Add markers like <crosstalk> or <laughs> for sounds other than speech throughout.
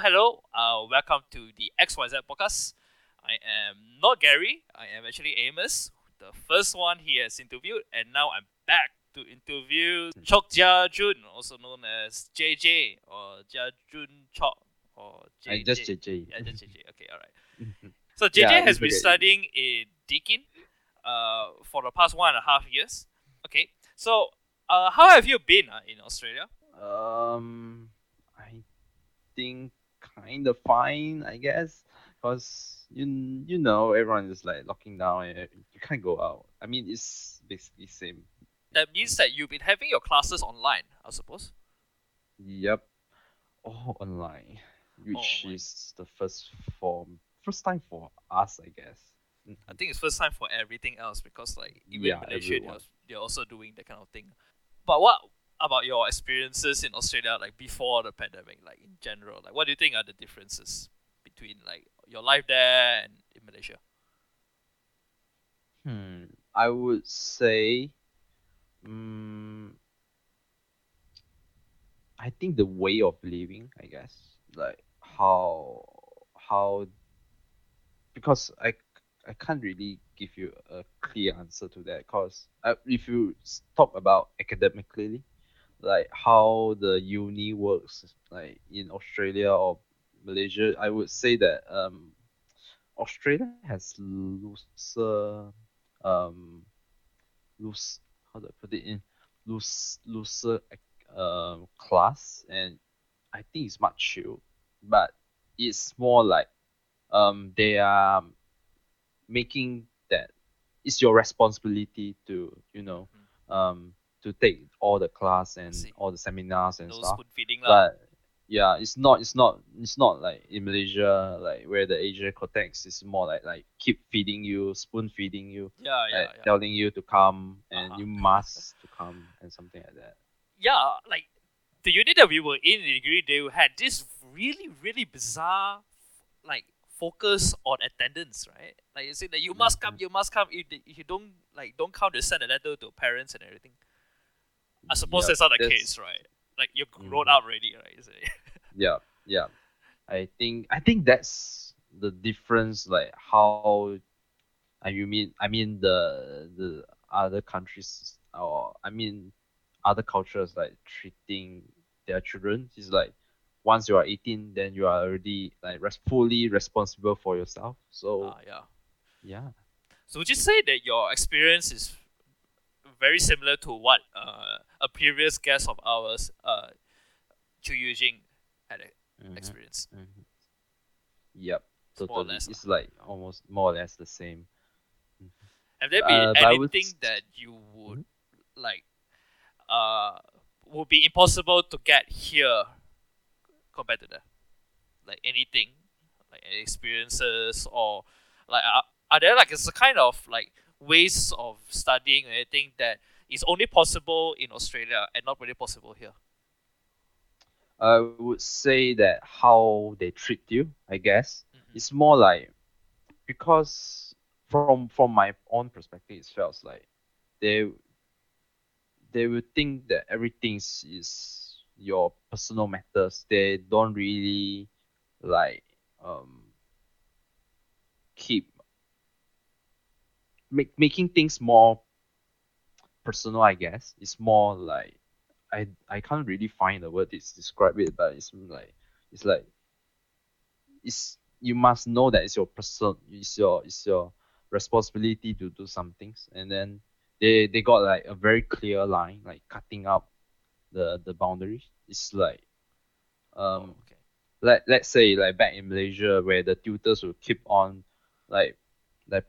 Hello, hello. Uh, welcome to the XYZ podcast. I am not Gary. I am actually Amos, the first one he has interviewed, and now I'm back to interview Chok Jia Jun, also known as JJ or Jia Jun Chok or JJ. I just JJ. Yeah, just JJ. <laughs> Okay, all right. So JJ Yeah, has been okay. studying in Deakin uh, for the past one and a half years. Okay, so uh, how have you been uh, in Australia? Um, I think kind of fine, I guess, because you you know everyone is like locking down and you can't go out. I mean, it's basically same. That means that you've been having your classes online, I suppose. Yep, all online, which is the first form, first time for us, I guess. I think it's first time for everything else because like even Yeah, Malaysia they're, they're also doing that kind of thing. But what about your experiences in Australia like before the pandemic, like in general? Like what do you think are the differences between like your life there and in Malaysia? Hmm, I would say, um, I think the way of living, I guess, like how how because I I can't really give you a clear answer to that because uh, if you talk about academically, like how the uni works, like in Australia or Malaysia, I would say that um Australia has looser um loose how do I put it in loose looser um class and I think it's much chill but it's more like um they are making that it's your responsibility to you know um to take all the class and all the seminars and No stuff feeding but yeah, it's not it's not it's not like in Malaysia like where the Asia context is more like like keep feeding you, spoon feeding you, Yeah, yeah, like yeah. telling you to come and Uh-huh. you must to come and something like that. yeah, like the unit that we were in the degree, they had this really, really bizarre like focus on attendance, right? Like you say that you must come, you must come. If, if you don't like don't come, they send a letter to parents and everything. I suppose Yup, that's not the that's- case, right? Like you're grown Mhm. up already, right? <laughs> Yeah, yeah. I think I think that's the difference like how I you mean I mean the the other countries or I mean other cultures like treating their children is like once you are 18 then you are already like res- fully responsible for yourself so Ah, yeah. yeah So would you say that your experience is very similar to what uh, a previous guest of ours, uh, Chu Yujing, had a Mhm, experience? mhm. yep It's more or totally. less, it's like almost more or less the same. Have there been Uh, I would anything that you would like, uh, would be impossible to get here compared to that? Like anything, like any experiences or like are, are there like it's a kind of like ways of studying or anything that is only possible in Australia and not really possible here? I would say that how they treat you, I guess, Mhm. it's more like because from from my own perspective, it feels like they they will think that everything is, is your personal matters. They don't really like um keep make, making things more personal. I guess it's more like I I can't really find the word to describe it, but it's like it's like it's you must know that it's your person it's your it's your responsibility to do some things and then they they got like a very clear line like cutting up the the boundaries it's like um Oh, okay. let let's say like back in Malaysia where the tutors will keep on like like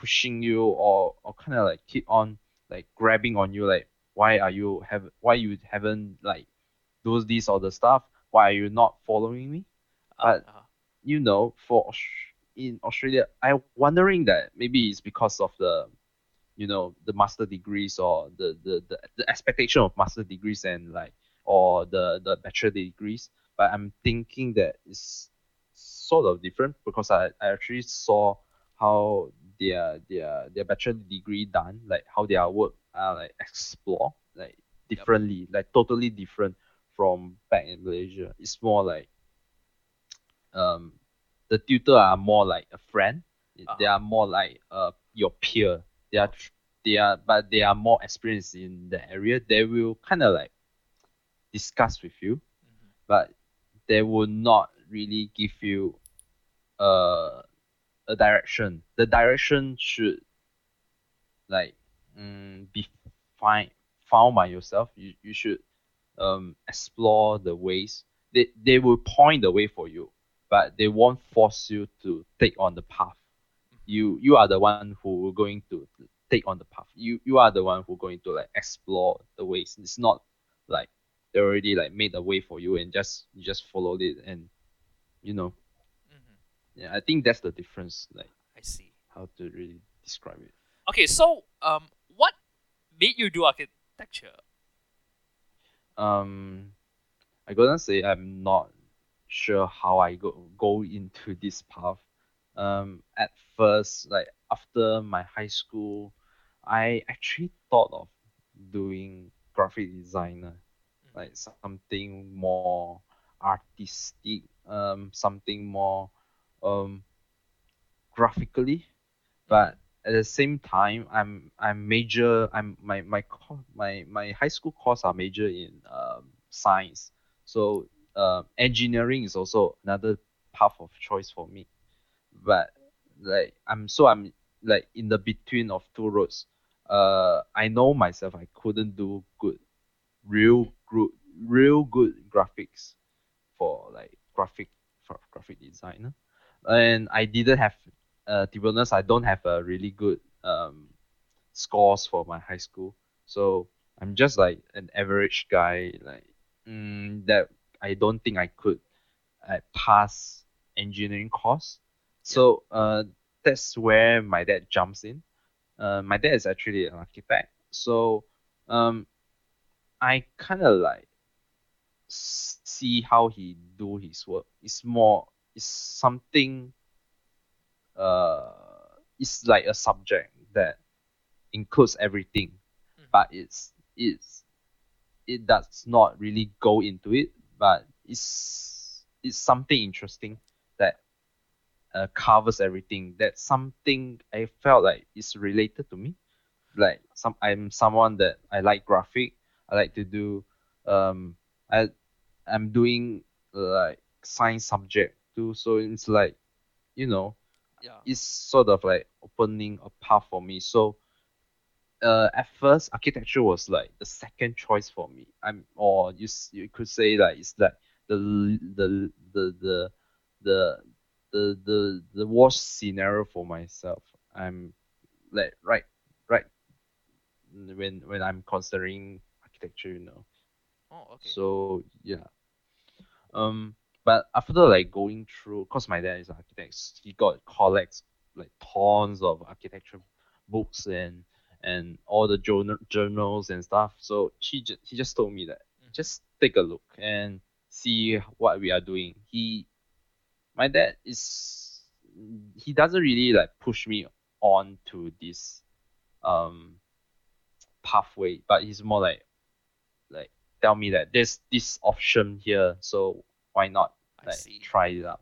pushing you or or kind of like keep on like grabbing on you like why are you have why you haven't like those these or the stuff? Why are you not following me? Ah, but- uh-huh. you know for in Australia i'm wondering that maybe it's because of the you know the master degrees or the the, the, the expectation of master degrees and like or the the bachelor degrees. But I'm thinking that it's sort of different because I, I actually saw how their their their bachelor degree done like how their work are like explore like differently like totally different from back in Malaysia it's more like um the tutor are more like a friend. They Uh-huh. are more like uh your peer. They are tr- they are but they are more experienced in the area. They will kind of like discuss with you, Mhm. but they will not really give you uh, a direction. The direction should like mm, be find found by yourself. You you should um explore the ways. They they will point the way for you, but they won't force you to take on the path. You you are the one who are going to take on the path. You you are the one who going to like explore the ways. It's not like they already like made a way for you and just you just followed it and you know. Yeah I think that's the difference like I see. how to really describe it. Okay, so um, what made you do architecture? Um, I gotta say I'm not sure how I go go into <laughs> this path. Um, at first, like after my high school, I actually thought of doing graphic designer, like something more artistic, um, something more um graphically, but at the same time i'm i'm major i'm my my my my high school course are major in um, science. So uh, engineering is also another path of choice for me. But like i'm so i'm like in the between of two roads. Uh i know myself i couldn't do good real good real good graphics for like graphic for graphic designer and i didn't have uh, to be honest, I don't have a really good um, scores for my high school, so I'm just like an average guy. Like mm, that, I don't think I could uh, pass engineering course. So uh, that's where my dad jumps in. Uh, my dad is actually an architect, so um, I kind of like see how he do his work. It's more, it's something uh it's like a subject that includes everything Mhm. but it's it's it does not really go into it but it's it's something interesting that uh, covers everything. That's something i felt like is related to me. Like some i'm someone that i like graphic. I like to do um i i'm doing like science subject so it's like you know Yeah. it's sort of like opening a path for me. So uh, at first, architecture was like the second choice for me. I'm or you you could say like it's like the the the the the the the, the worst scenario for myself. I'm like right right when when I'm considering architecture, you know. Oh, okay. So yeah. Um, but after like going through, cause my dad is an architect, he got collects like tons of architecture books and and all the journal journals and stuff. So he just he just told me that Mhm. just take a look and see what we are doing. He, my dad is he doesn't really like push me on to this um pathway, but he's more like like tell me that there's this option here, so why not like try it out?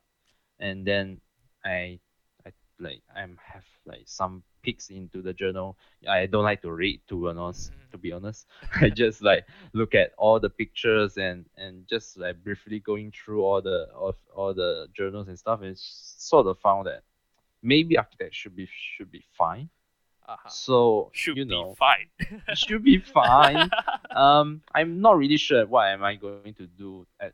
And then I I like I'm have like some peeks into the journal. I don't like to read to be honest. Mhm. To be honest, <laughs> I just like look at all the pictures and and just like briefly going through all the of all the journals and stuff, and sort of found that maybe architect should be should be fine. Uh-huh. So Should you be know fine. <laughs> should be fine <laughs> um i'm not really sure what am i going to do at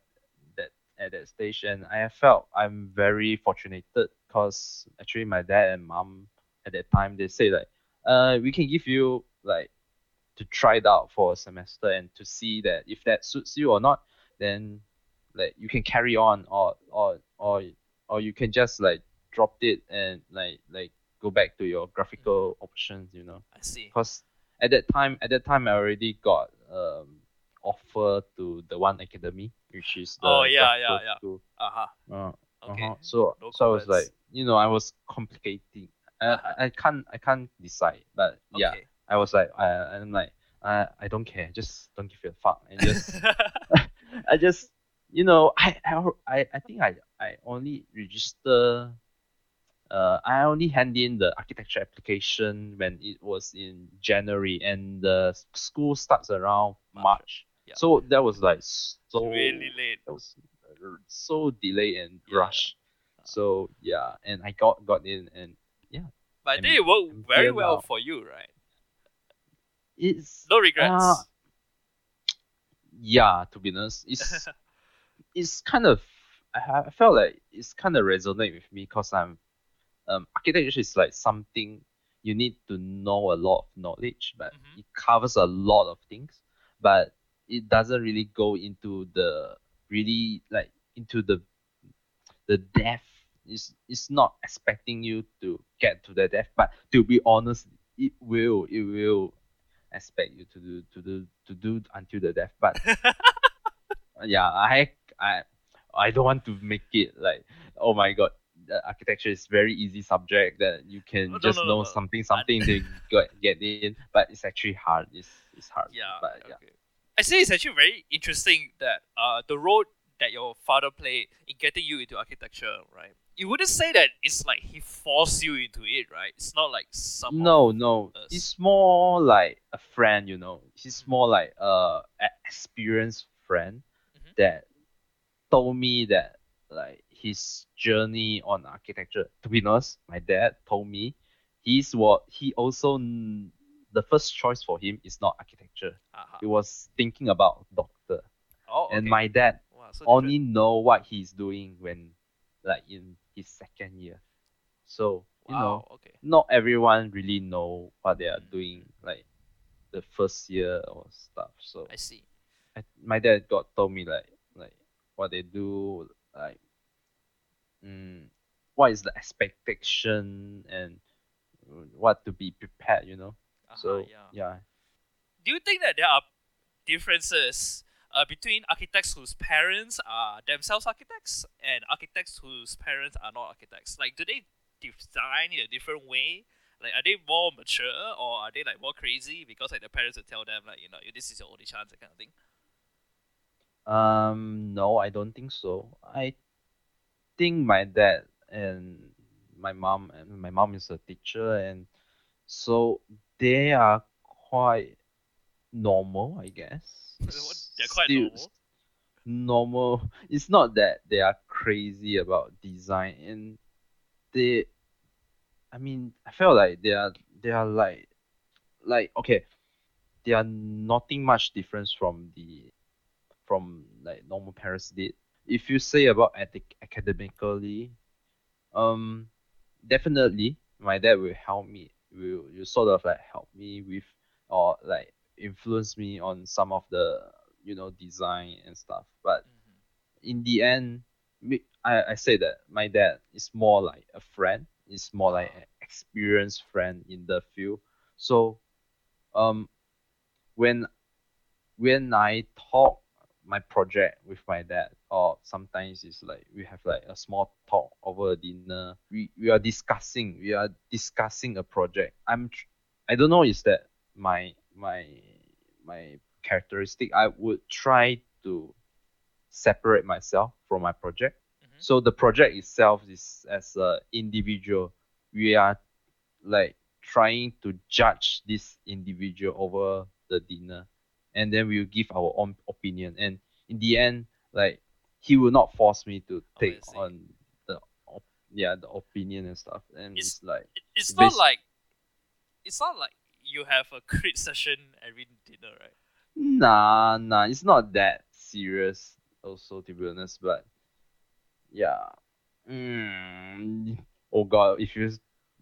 at that station. I felt i'm very fortunate because actually my dad and mom at that time they say like uh we can give you like to try it out for a semester and to see that if that suits you or not then like you can carry on or or or or you can just like drop it and like like go back to your graphical options you know. I see. because at that time at that time I already got um offer to the one academy which is the Oh, yeah, yeah, yeah. school. Uh-huh. Uh, Okay. uh-huh. so No so I was like you know I was complicating I, Uh-huh. I can't I can't decide but yeah I was like I I'm like I I don't care just don't give a fuck and just <laughs> <laughs> I just you know I I I, I think I I only register. Uh, I only hand in the architecture application when it was in January, and the school starts around March. Yeah. So that was like so really late. that was uh, so delayed and Yeah. rush. So yeah, and I got got in, and yeah. But I think it worked I'm very well now. for you, right? it's No regrets. Uh, yeah, to be honest, it's <laughs> it's kind of I, felt like it's kind of resonate with me because I'm um architecture is like something you need to know a lot of knowledge, but Mhm. it covers a lot of things, but it doesn't really go into the really like into the the depth. It's it's not expecting you to get to the depth, but to be honest, it will it will expect you to do to do to do until the death. But <laughs> yeah, I I I don't want to make it like oh my god, the architecture is very easy subject that you can No, no, just no, know no. something something to get get in, but it's actually hard. It's it's hard. yeah. but okay. I see it's actually very interesting that uh the role that your father played in getting you into architecture, right? You wouldn't say that it's like he forced you into it, right? It's not like some No, no. us. He's more like a friend, you know. He's more like a a experienced friend Mhm. that told me that like his journey on architecture. To be honest, my dad told me he's what he also the first choice for him is not architecture. Uh-huh. He was thinking about doctor. Oh, And okay. my dad wow, so only know what he's doing when like in his second year. So, different. you know, okay. not everyone really know what they are Mm. doing like the first year or stuff so I see. I, my dad got told me like like what they do like mm, what is the expectation and what to be prepared you know Uh-huh, so yeah. yeah Do you think that there are differences uh, between architects whose parents are themselves architects and architects whose parents are not architects? Like, do they design in a different way? Like, are they more mature or are they like more crazy because like the parents would tell them like, you know, this is your only chance, that kind of thing? um no i don't think so i think my dad and my mom and my mom is a teacher and so they are quite normal i guess. They're quite Still- normal. normal. <laughs> It's not that they are crazy about design. And they i mean i felt like they are they are like like okay they are nothing much difference from the from like normal parents did. If you say about ethic academically um definitely my dad will help me will will sort of like help me with or like influence me on some of the you know design and stuff. But Mhm. in the end me- I, I say that my dad is more like a friend. Is more like an experienced friend in the field. So um when when I talk my project with my dad or sometimes it's like we have like a small talk over a dinner. We, we are discussing we are discussing a project. I'm tr- i don't know is that my my my characteristic? I would try to separate myself from my project. Mhm. so the project itself is as a individual. We are like trying to judge this individual over the dinner and then we'll give our own opinion and in the end like he will not force me to take Obviously. on the op- yeah the opinion and stuff and It's- it's, like It's not like it's not like you have a <laughs> crit session every dinner, right? nah nah it's not that serious also to be honest but yeah mm, oh god if you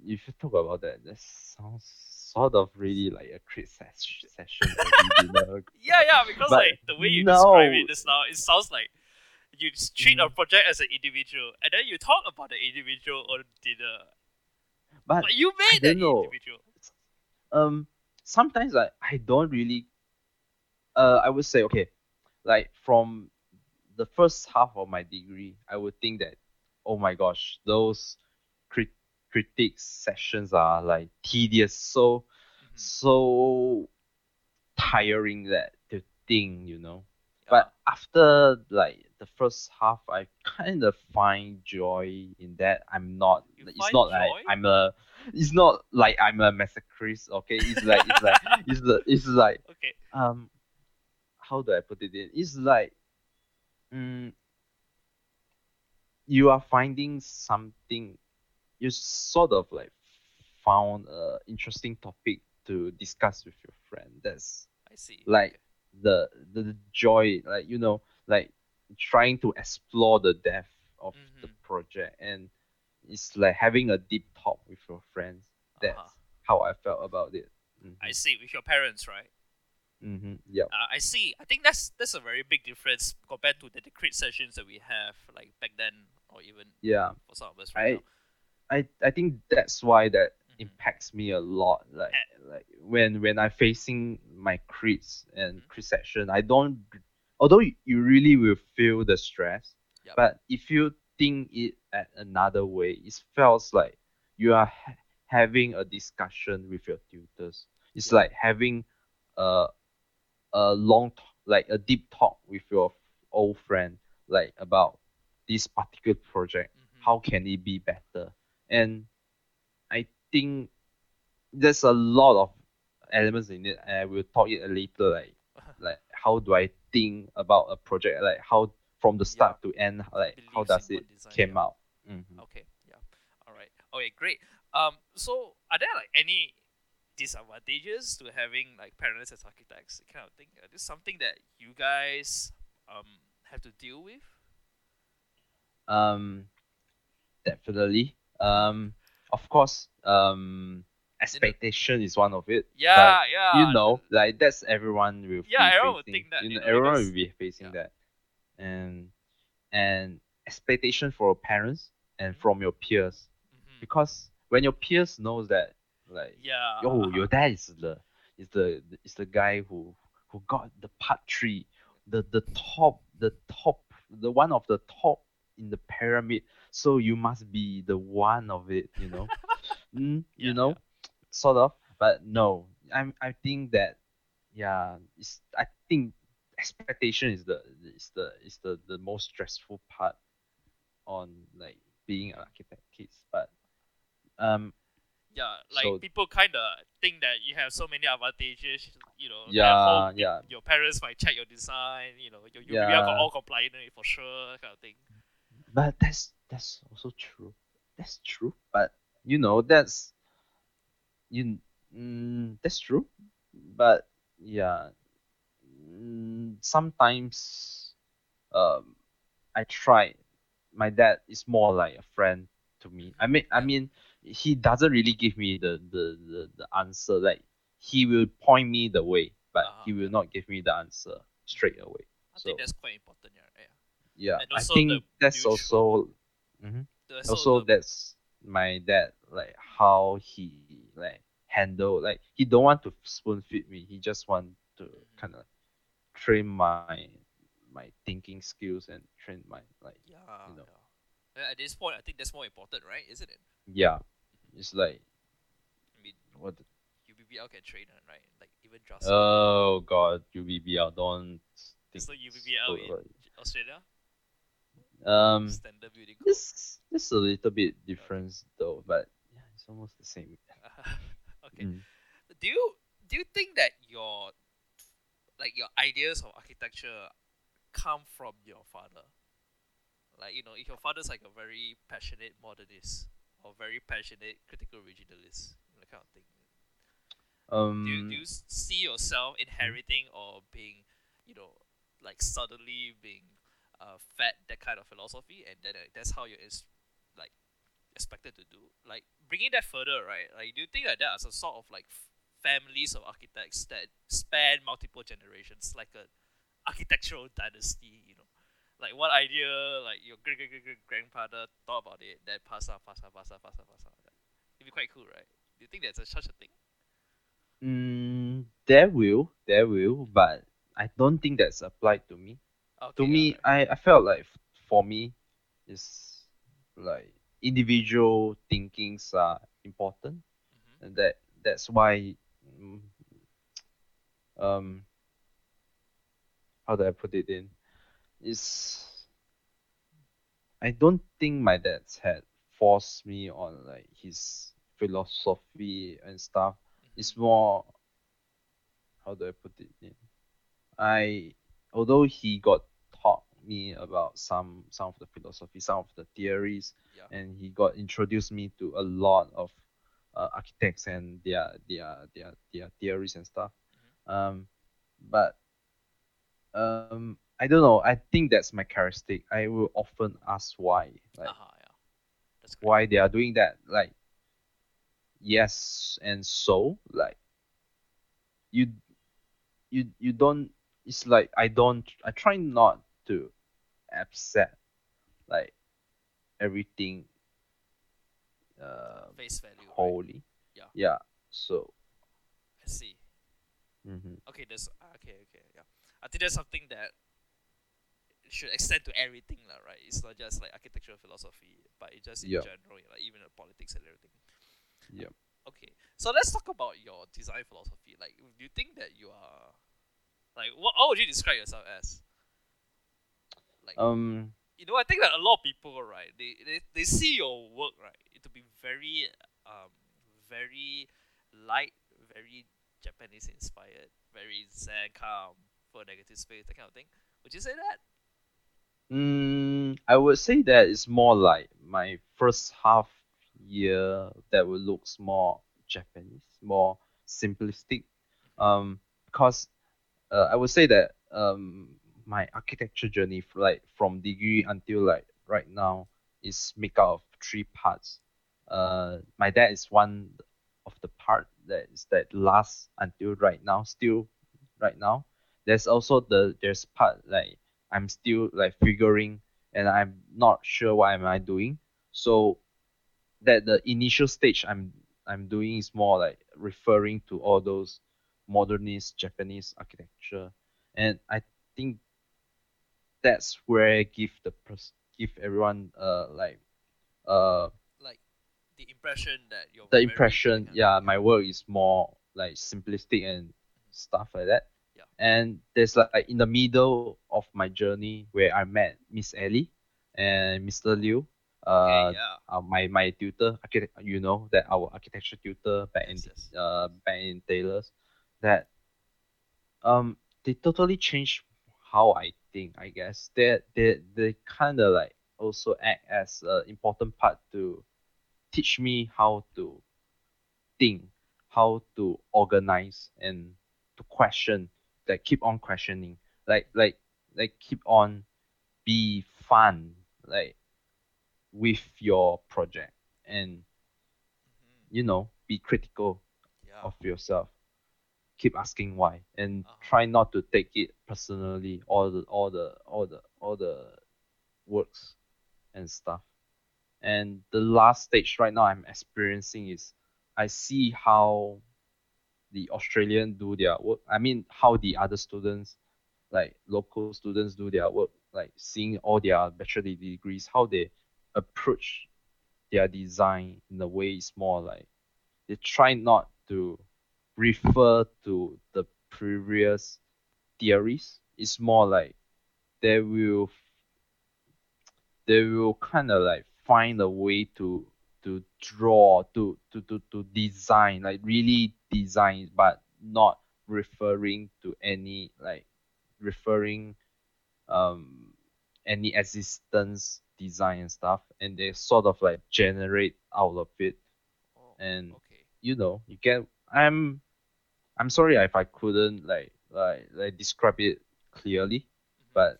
if you talk about that that sounds sort of really like a crit ses- session every <laughs> Yeah, yeah, because But like the way you describe no. it just now, it sounds like you treat a Mm. project as an individual, and then you talk about the individual on dinner. but But you made know. individual. um sometimes like I don't really uh I would say okay like from the first half of my degree I would think that oh my gosh those critics sessions are like tedious so Mhm. so tiring that to think you know But after like the first half, I kind of find joy in that. I'm not. You it's not like? I'm a. It's not like I'm a masochist. Okay, it's like it's like <laughs> it's the it's like okay. um, how do I put it in? It's like, mm, you are finding something. You sort of like found a interesting topic to discuss with your friend. That's I see. like the, the the joy like you know like trying to explore the depth of the Mhm. project and it's like having a deep talk with your friends that's Uh-huh. how i felt about it I see. With your parents, right? mm-hmm. yeah Uh, I see. I think that's that's a very big difference compared to the, the crit sessions that we have like back then, or even yeah for some of us right now. I i think that's why that Mhm. impacts me a lot like like when when i'm facing my crits and Mhm. crit session i don't although you really will feel the stress Yup. but if you think it at another way it feels like you are ha- having a discussion with your tutors it's Yeah. like having a a long t- like a deep talk with your old friend like about this particular project Mhm. how can it be better and i think there's a lot of elements in it i will talk it later like <laughs> like how do i think about a project like how from the start to end like how does it design, came yeah. out Mhm. Okay. Yeah. All right. Okay. Great. Um. So, are there like any disadvantages to having like parents as architects? Kind of thing. Uh, this something that you guys um have to deal with. um definitely um of course um expectation is one of it Yeah. yeah. you know like that's everyone will Yeah, be everyone facing, think that, you know, know, everyone will be facing yeah. that and and expectation for parents and Mhm. from your peers Mhm. because when your peers knows that like Yeah. oh your dad is the is the is the guy who who got the part three the the top the top the one of the top in the pyramid so you must be the one of it you know <laughs> mm, Yeah, you know sort of but no i'm i think that yeah it's i think expectation is the is the is the the most stressful part on like being an architect kids but um Yeah, like So- people kind of think that you have so many advantages. You know, Yeah, home, yeah. Your parents might check your design. You know, you you Yeah. are all compliant for sure, kind of thing. But that's that's also true. That's true. But you know, that's you. Mm, that's true. But yeah, mm, sometimes um, I try. My dad is more like a friend to me. I mean, I mean, he doesn't really give me the the the, the answer. Like he will point me the way, but Uh-huh, he will not give me the answer straight away. I So think that's quite important. Yeah, yeah. yeah, and I think the that's mutual- also. mhm There's also the- that's my dad like how he like handle like he don't want to spoon feed me he just want to Mhm. kind of train my my thinking skills and train my like yeah, you know. yeah. Yeah, At this point, I think that's more important, right? Isn't it? yeah it's like I mean, what the- UBBL can train, it, right? Like even just oh god UBBL don't think so UBBL so, in like- Australia, um standard building code. this this a little bit different though but yeah it's almost the same <laughs> okay. Mm. Do you do you think that your like your ideas of architecture come from your father? Like you know, if your father's like a very passionate modernist or very passionate critical regionalist, that kind of thing. um Do you, do you see yourself inheriting or being, you know, like suddenly being uh, fed that kind of philosophy, and then uh, that's how you're is, like expected to do? Like bringing that further, right? Like, do you think that there are some sort of like f- families of architects that span multiple generations, like a architectural dynasty? You know, like one idea, like your great great great great grandfather thought about it, then pass on, pass on, pass on, pass on, pass on. It'd be quite cool, right? Do you think there's a, such a thing? Mm, there will, there will, but I don't think that's applied to me. Okay, to me, alright. I, I felt like for me, is like individual thinkings are important, Mhm. and that that's why, mm, um, how do I put it in? Is I don't think my dad's had forced me on like his philosophy and stuff. It's more how do I put it in? I although he got me about some some of the philosophy, some of the theories, Yeah. and he got introduced me to a lot of uh, architects and their their their their theories and stuff. Um, but um, I don't know. I think that's my characteristic. I will often ask why, like Uh-huh, yeah. Why they are doing that. Like yes and so like you you you don't. It's like I don't. I try not to accept like everything uh Face value. right? Yeah. Yeah. So. I see. mhm. Okay, there's okay, okay, yeah. I think there's something that should extend to everything, lah, right? It's not just like architectural philosophy, but it's just in Yeah. general, like even the politics and everything. yeah Okay, so let's talk about your design philosophy. Like, do you think that you are, like, what? How would you describe yourself as? Like, Um. you know, I think that a lot of people, right, they, they, they see your work, right, it to be very, um, very light, very Japanese inspired, very zen, calm, for negative space, that kind of thing. Would you say that? Mm, I would say that it's more like my first half year that will looks more Japanese, more simplistic. Um, because uh, I would say that um my architecture journey like from degree until like right now is make up of three parts. Uh, my dad is one of the part that is that lasts until right now, still right now. There's also the there's part like I'm still like figuring and I'm not sure what am I doing. So that the initial stage I'm I'm doing is more like referring to all those modernist Japanese architecture. And I think that's where I give the pers- give everyone uh like uh Like, the impression that you're the impression yeah my work is more like simplistic and stuff like that Yeah. and there's like in the middle of my journey where i met miss ellie and mr liu uh, Okay, yeah. uh my my tutor architect you know that our architecture tutor back in Yes, yes. uh back in taylor's that um they totally changed how i think i guess they they they kind of like also act as an important part to teach me how to think, how to organize and to question, that keep on questioning. Like like like keep on be fun, like with your project and Mhm. you know, be critical Yeah. of yourself. Keep asking why and Uh-huh. try not to take it personally all the all the all the all the works and stuff. And the last stage right now I'm experiencing is I see how the Australian do their work. I mean how the other students, like local students do their work, like seeing all their bachelor degrees, how they approach their design in a way is more like they try not to refer to the previous theories. It's more like they will they will kind of like find a way to to draw to to to, to design like really design but not referring to any like referring um any existence design and stuff and they sort of like generate out of it Oh, and okay. you know you get i'm i'm sorry if i couldn't like like like describe it clearly but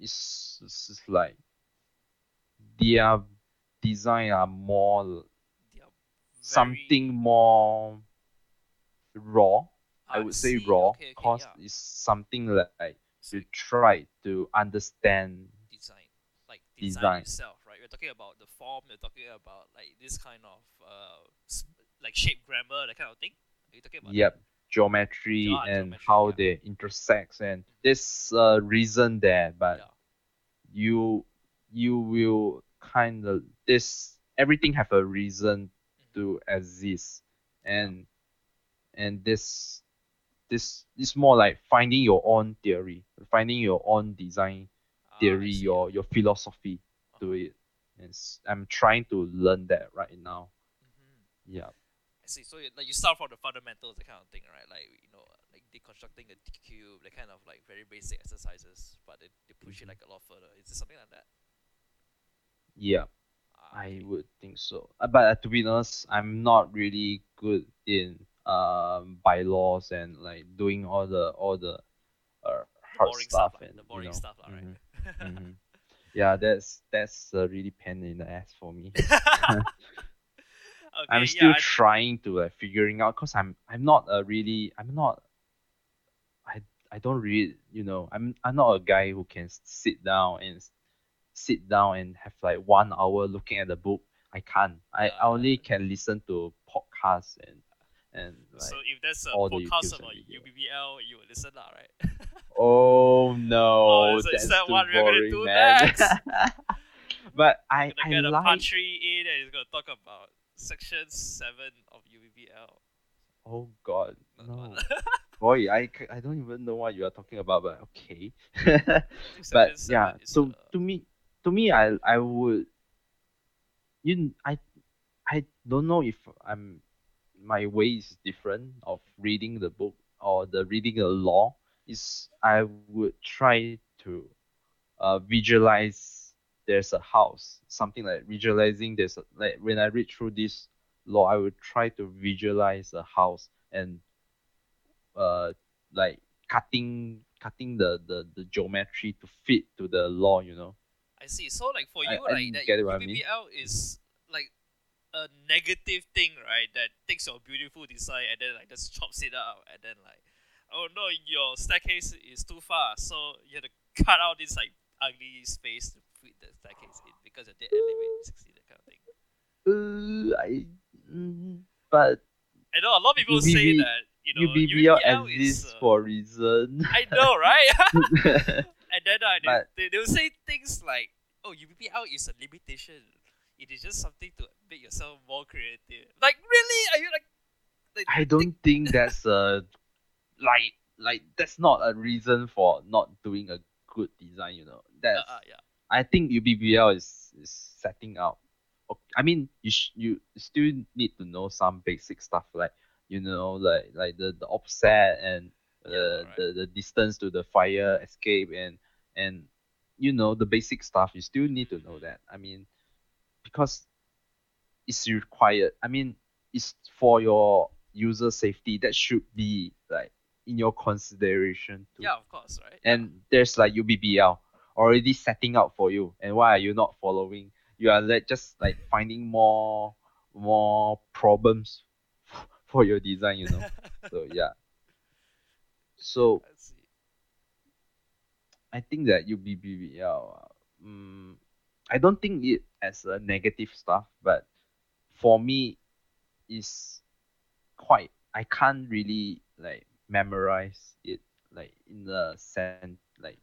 it's, it's just like their design are more something more raw i would say artsy. raw Okay, okay, cause yeah. it's something like you try to understand design, like design, Design. itself, right? We're talking about the form. We're talking about like this kind of uh, like shape grammar, that kind of thing. Are you talking about? that? yep geometry Ah, and geometry, how yeah. they intersect and this a reason there but Yeah. you you will kind of this everything have a reason Mhm. to exist and and this this it's more like finding your own theory, finding your own design Ah, theory, your your philosophy to Uh-huh. it. And I'm trying to learn that right now. Mhm. Yeah. See. So you, like you start from the fundamentals, that kind of thing, right? Like you know, like deconstructing a cube, that kind of like very basic exercises, but they, they push it Mhm. like a lot further. Is it something like that? Yeah, Ah, I okay. would think so. Uh, But uh, to be honest, I'm not really good in um bylaws and like doing all the all the uh hard boring stuff stuff, and the you boring know, stuff, right? mhm, <laughs> mhm. Yeah, that's that's a really pain in the ass for me. <laughs> okay, I'm still yeah, I- trying to like figuring out because I'm I'm not a really I'm not I I don't read you know I'm I'm not a guy who can sit down and sit down and have like one hour looking at the book. I can't. I, I Uh, only can listen to podcasts and and like so if there's a podcast about. UBBL, you will listen, lah, right? <laughs> oh no, Oh, is that- is that's that too what we're gonna do man. next? <laughs> but I I get a like Patri in and gonna talk about section seven of UBBL. oh god no. <laughs> Boy, I, I don't even know what you are talking about but okay. <laughs> But yeah so uh, to me to me i i would you i i don't know if i'm my way is different of reading the book or the reading the law. Is i would try to uh visualize there's a house something like visualizing there's a, like when i read through this law i would try to visualize a house and uh like cutting cutting the the, the geometry to fit to the law you know I see. So like for you, I like that get what I mean. UBBL is like a negative thing, right? That takes your beautiful design and then like just chops it out and then like, oh no, your staircase is too far, so you have to cut out this like ugly space to fit the staircase in because your dead limit sixty that kind of thing. uh, I, mm, but I know a lot of people say that you know UBBL UBBL exists is, uh, for a reason. I know, right? <laughs> <laughs> And then uh, they, But- they, they'll say things like, oh, UBBL is a limitation. It is just something to make yourself more creative. Like, really? Are you like. like I don't think that's a like like that's not a reason for not doing a good design. You know Uh, uh, yeah. I think UBBL is is setting out. I mean, you sh- you still need to know some basic stuff like you know like like the, the offset and uh, Yeah, right. the the distance to the fire escape and and you know the basic stuff. You still need to know that. I mean, because it's required. I mean, it's for your user safety. That should be like in your consideration too Yeah, of course, right? and there's like UBBL already setting out for you. And why are you not following? You are like just like finding more more problems <laughs> for your design you know? So <laughs> yeah. So I think that UBBL um, i don't think it as a negative stuff but for me is quite i can't really like memorize it like in the sense like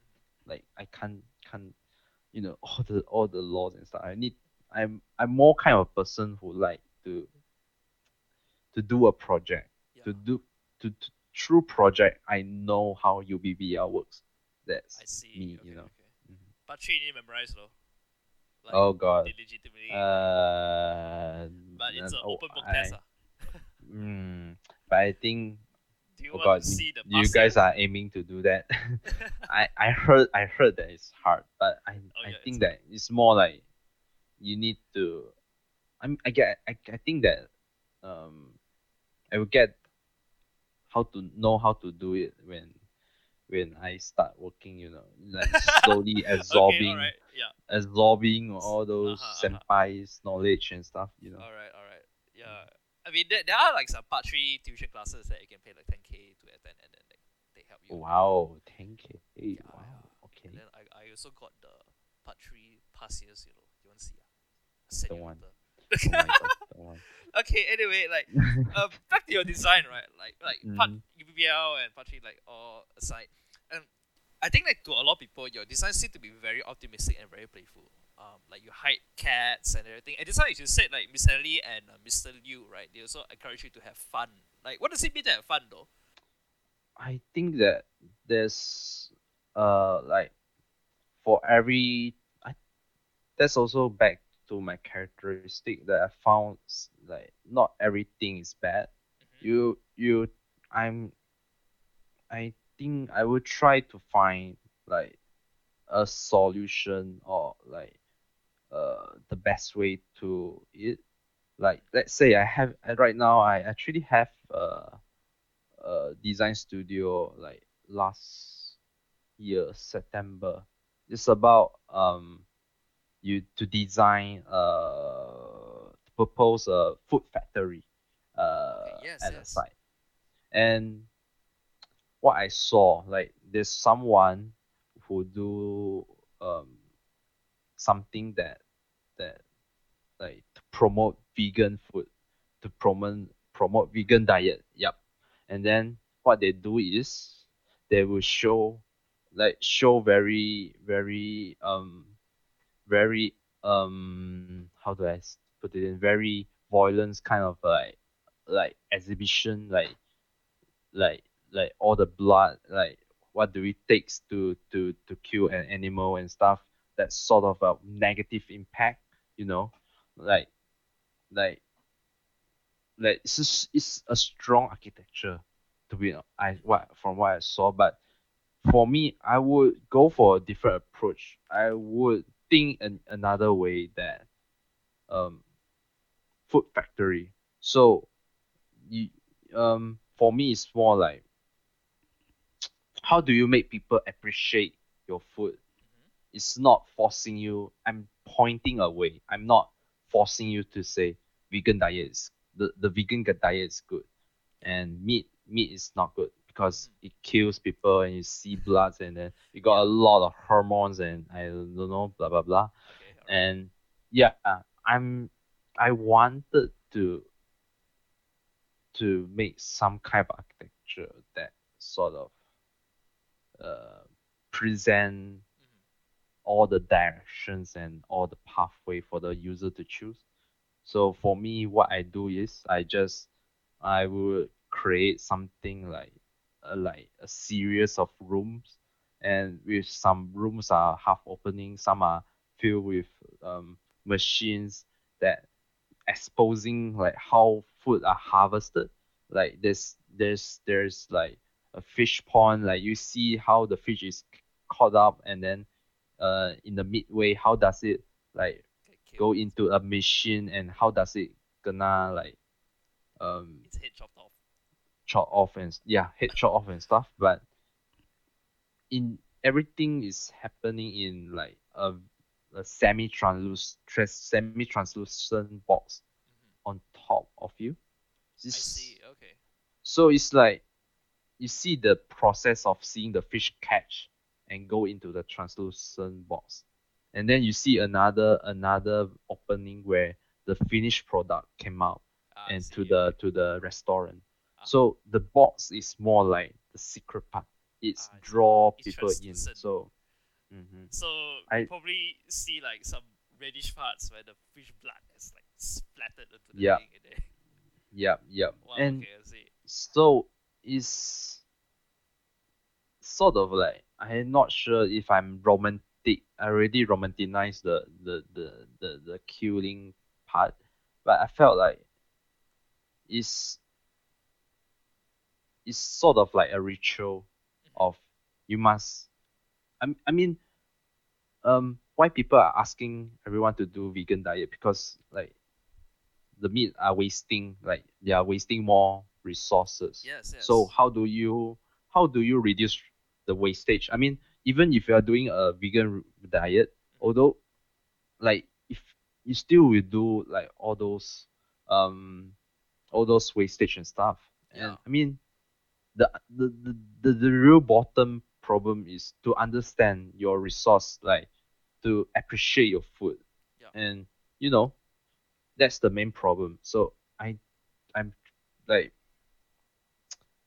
like I can't can't you know all the all the laws and stuff. I need I'm I'm more kind of a person who like to to do a project Yeah, to do to, to through project I know how UBBL works. That's I see. me, okay, you know. Okay. Mhm. But three need to memorize though. Like, oh god. legitimately. Uh, but it's an oh, open book I, test. ah. <laughs> mm, but I think you oh god, you, see the you guys are aiming to do that. <laughs> I, I heard I heard that it's hard, but I, Oh, I yeah, think it's that it's more like you need to. I'm I get I, I think that um I will get how to know how to do it when when I start working. You know, like <laughs> slowly Okay, absorbing alright. Yeah. absorbing all those Uh-huh, uh-huh. senpais knowledge and stuff. You know. Alright, alright. Yeah. I mean, there, there are like some part three tuition classes that you can pay like 10k to attend and then like, they help you. Wow, 10k. Yeah, wow. Okay. And then I, I also got the part three past years, you know. You want to see? ah? I send Don't you want. Oh god. don't <laughs> want. okay, anyway, like uh, <laughs> back to your design, right? Like like part Mhm. UBBL and part three, like all aside, and I think like to a lot of people, your design seem to be very optimistic and very playful. Um, like you hide cats and everything. And this one, you said like Miss Ellie and uh, Mr. Liu, right? They also encourage you to have fun. Like, what does it mean to have fun, though? I think that there's uh like for every I that's also back to my characteristic that I found like not everything is bad. Mhm. You you I'm I think I will try to find like a solution or like uh the best way to it. Like let's say I have uh, right now I actually have a, a design studio like last year September. It's about um you to design uh to propose a food factory uh yes, at the yes. site. And what I saw, like there's someone who do um something that that like to promote vegan food, to promote promote vegan diet. Yep. And then what they do is they will show like show very very um very um how do I put it in very violence kind of like like exhibition like like like all the blood like what do it takes to to to kill an animal and stuff that sort of a negative impact you know? Like like like it's just, it's a strong architecture to be I what from what I saw. But for me I would go for a different approach. I would think an, another way that um food factory. So you um for me it's more like how do you make people appreciate your food. It's not forcing you i'm pointing away i'm not forcing you to say vegan diet is the, the vegan diet is good and meat meat is not good because it kills people and you see bloods and then you got a lot of hormones and i don't know blah blah blah Okay. alright. and yeah i'm i wanted to to make some kind of architecture that sort of uh, present. All the directions and all the pathway for the user to choose. So for me, what I do is I just I would create something like uh, like a series of rooms, and with some rooms are half opening, some are filled with um, machines that exposing like how food are harvested. Like there's there's there's like a fish pond, like you see how the fish is caught up and then uh in the midway how does it like go into a machine and how does it gonna like um Its head chopped off. chop off and yeah head chop off and stuff but in everything is happening in like a, a semi translucent semi translucent box Mhm. on top of you I see. Okay. so it's like you see the process of seeing the fish catch and go into the translucent box and then you see another another opening where the finished product came out Ah, and to the to the restaurant Ah. so the box is more like the secret part it's Ah, draw It's people in so mhm. So I- you probably see like some reddish parts where the fish blood is like splattered into the Yeah. thing. And then, <laughs> yep yep <laughs> wow. and okay. So it's sort of like I'm not sure if I'm romantic. I already romanticized the the the the, the killing part, but I felt like it's it's sort of like a ritual Mhm. of you must. I I mean, um, why people are asking everyone to do vegan diet because like the meat are wasting like they are wasting more resources. Yes. Yes. So how do you how do you reduce the wastage? I mean, even if you are doing a vegan diet, although like if you still will do like all those um all those wastage and stuff. And Yeah. I mean the the, the, the the real bottom problem is to understand your resource, like to appreciate your food. Yeah. And you know, that's the main problem. So I I'm like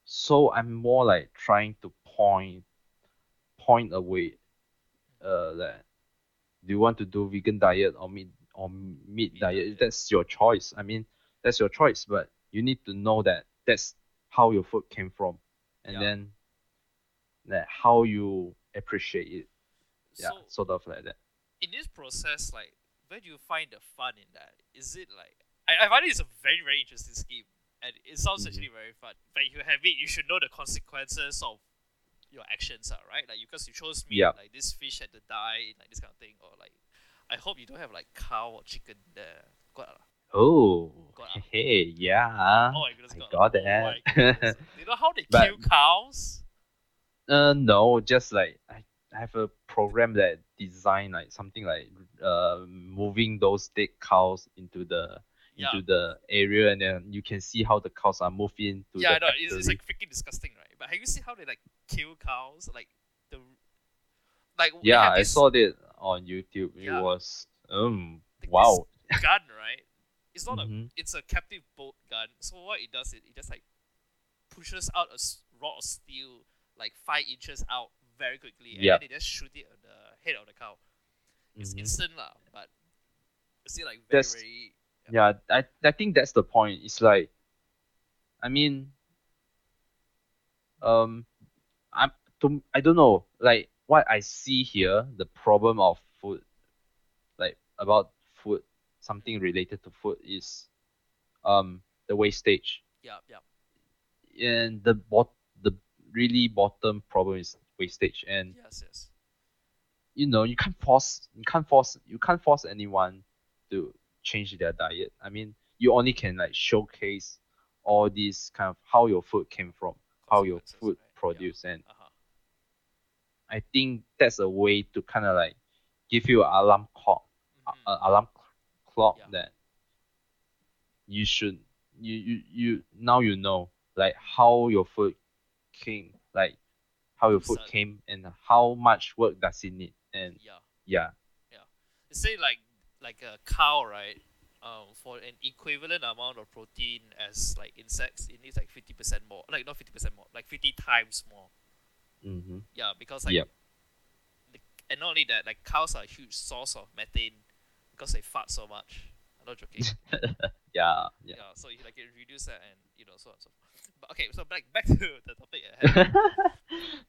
so I'm more like trying to point point away uh that do you want to do vegan diet or meat or meat diet that's your choice i mean that's your choice but you need to know that that's how your food came from and Yeah. then like how you appreciate it. Yeah, So sort of like that. in this process, like, where do you find the fun in that? Is it like I, I find it's a very very interesting scheme, and it sounds Mhm. actually very fun. But if you have it, you should know the consequences of your actions, are right? Like, you because you chose me, Yeah. like this fish had to die, like this kind of thing, or like, I hope you don't have like cow or chicken there. Oh, Got ah. hey, yeah. oh my goodness, I got oh that. goodness. <laughs> you know how they But- kill cows? Uh, no, just like I, I have a program that design like something like uh moving those dead cows into the Yeah. into the area, and then you can see how the cows are moving to yeah, the no, it's, it's like freaking disgusting, right? But have you seen how they like kill cows? Like the like yeah, have I saw that on YouTube. It Yeah. was um Like wow. gun, right? It's not a Mhm. it's a captive bolt gun. So what it does is it just like pushes out a rod of steel like five inches out very quickly, and Yep. then they just shoot it on the head of the cow. It's Mhm. instant lah, but it's still like very That's- very Yeah, I I think that's the point. It's like, I mean, um, to I don't know. Like what I see here, the problem of food, like about food, something related to food is, um, the wastage, yeah yeah and the bot the really bottom problem is wastage, and yes yes you know you can't force you can't force you can't force anyone to change their diet. I mean, you only can like showcase all these kind of how your food came from, how your food right? Yeah. produced, and uh huh I think that's a way to kind of like give you an alarm clock, Mhm. uh, alarm clock Yeah. that you should you, you you now you know like how your food came, like how your food came and how much work does it need, and yeah. yeah. They say like like a cow, right? Um, for an equivalent amount of protein as like insects, it needs like fifty percent more. Like not fifty percent more, like fifty times more. Mm-hmm. Yeah, because like, Yep. the, and not only that, like cows are a huge source of methane because they fart so much. I'm not joking. <laughs> Yeah, yeah. yeah. so you like it reduce that and you know so on and so forth. But okay, so back back <laughs> to the topic at hand. <laughs>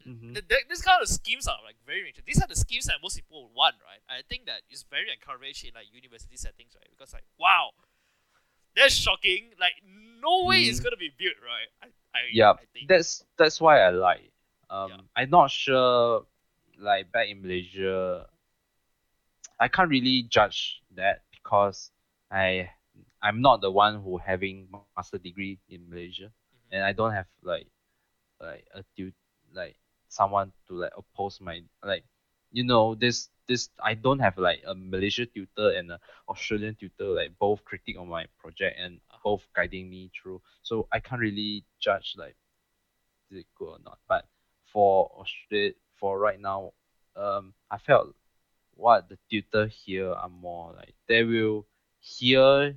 Mhm. the, the, this kind of schemes are like very interesting. These are the schemes that most people want, right? I think that it's very encouraged in like university settings, right? Because like, wow, that's shocking. Like, no way it's Mhm. gonna be built, right? I, I, Yeah, I. That's that's why I like. Um, Yeah. I'm not sure. Like back in Malaysia, I can't really judge that because I I'm not the one who having master degree in Malaysia, Mhm. and I don't have like like a tu- like someone to like oppose my like you know this this I don't have like a Malaysia tutor and a Australian tutor like both critic on my project and Uh-huh. both guiding me through. So I can't really judge like is it good or not. But for Australia for right now, um I felt what the tutor here are more like they will hear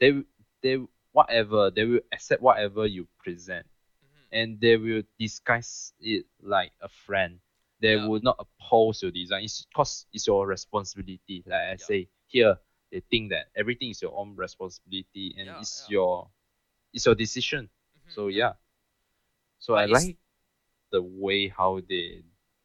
they will- they whatever they will accept whatever you present Mhm. and they will disguise it like a friend. They Yeah. will not oppose your design. It's because it's your responsibility. Like I Yeah. say here, they think that everything is your own responsibility and Yeah, it's your it's your decision. Mhm, So yeah. So But I like the way how they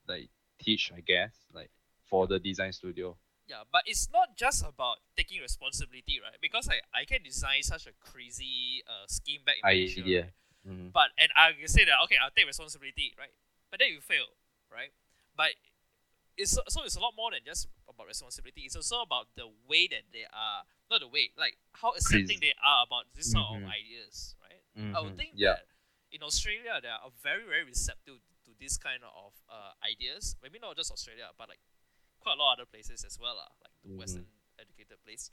like teach, I guess, like for the design studio. Yeah, but it's not just about taking responsibility, right? Because I, I can design such a crazy uh, scheme back in Malaysia, Idea. right? Mhm. But and I can say that okay, I'll take responsibility, right? But then you fail, right? But it's so, it's a lot more than just about responsibility. It's also about the way that they are, not the way, like how accepting Pres- they are about this sort of Mhm. ideas, right? I would Mhm. think Yeah. that in Australia they are very very receptive to this kind of uh, ideas. Maybe not just Australia, but like quite a lot of other places as well, lah, like the Mhm. Western educated place.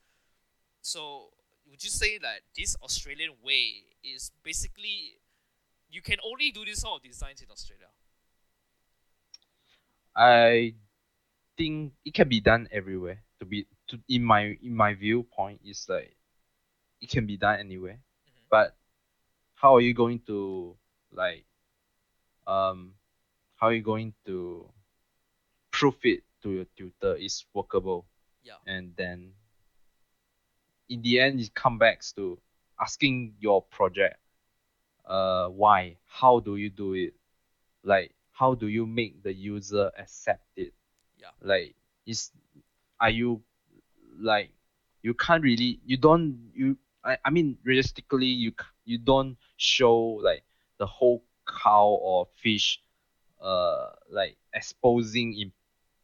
So would you say that this Australian way is basically you can only do this sort of designs in Australia? I think it can be done everywhere. To be to in my in my viewpoint is like it can be done anywhere. Mhm. But how are you going to like um how are you going to prove it to your tutor is workable Yeah. and then in the end it comes back to asking your project uh why how do you do it like how do you make the user accept it Yeah. like is are you like you can't really you don't you I, I mean realistically you you don't show like the whole cow or fish uh like exposing in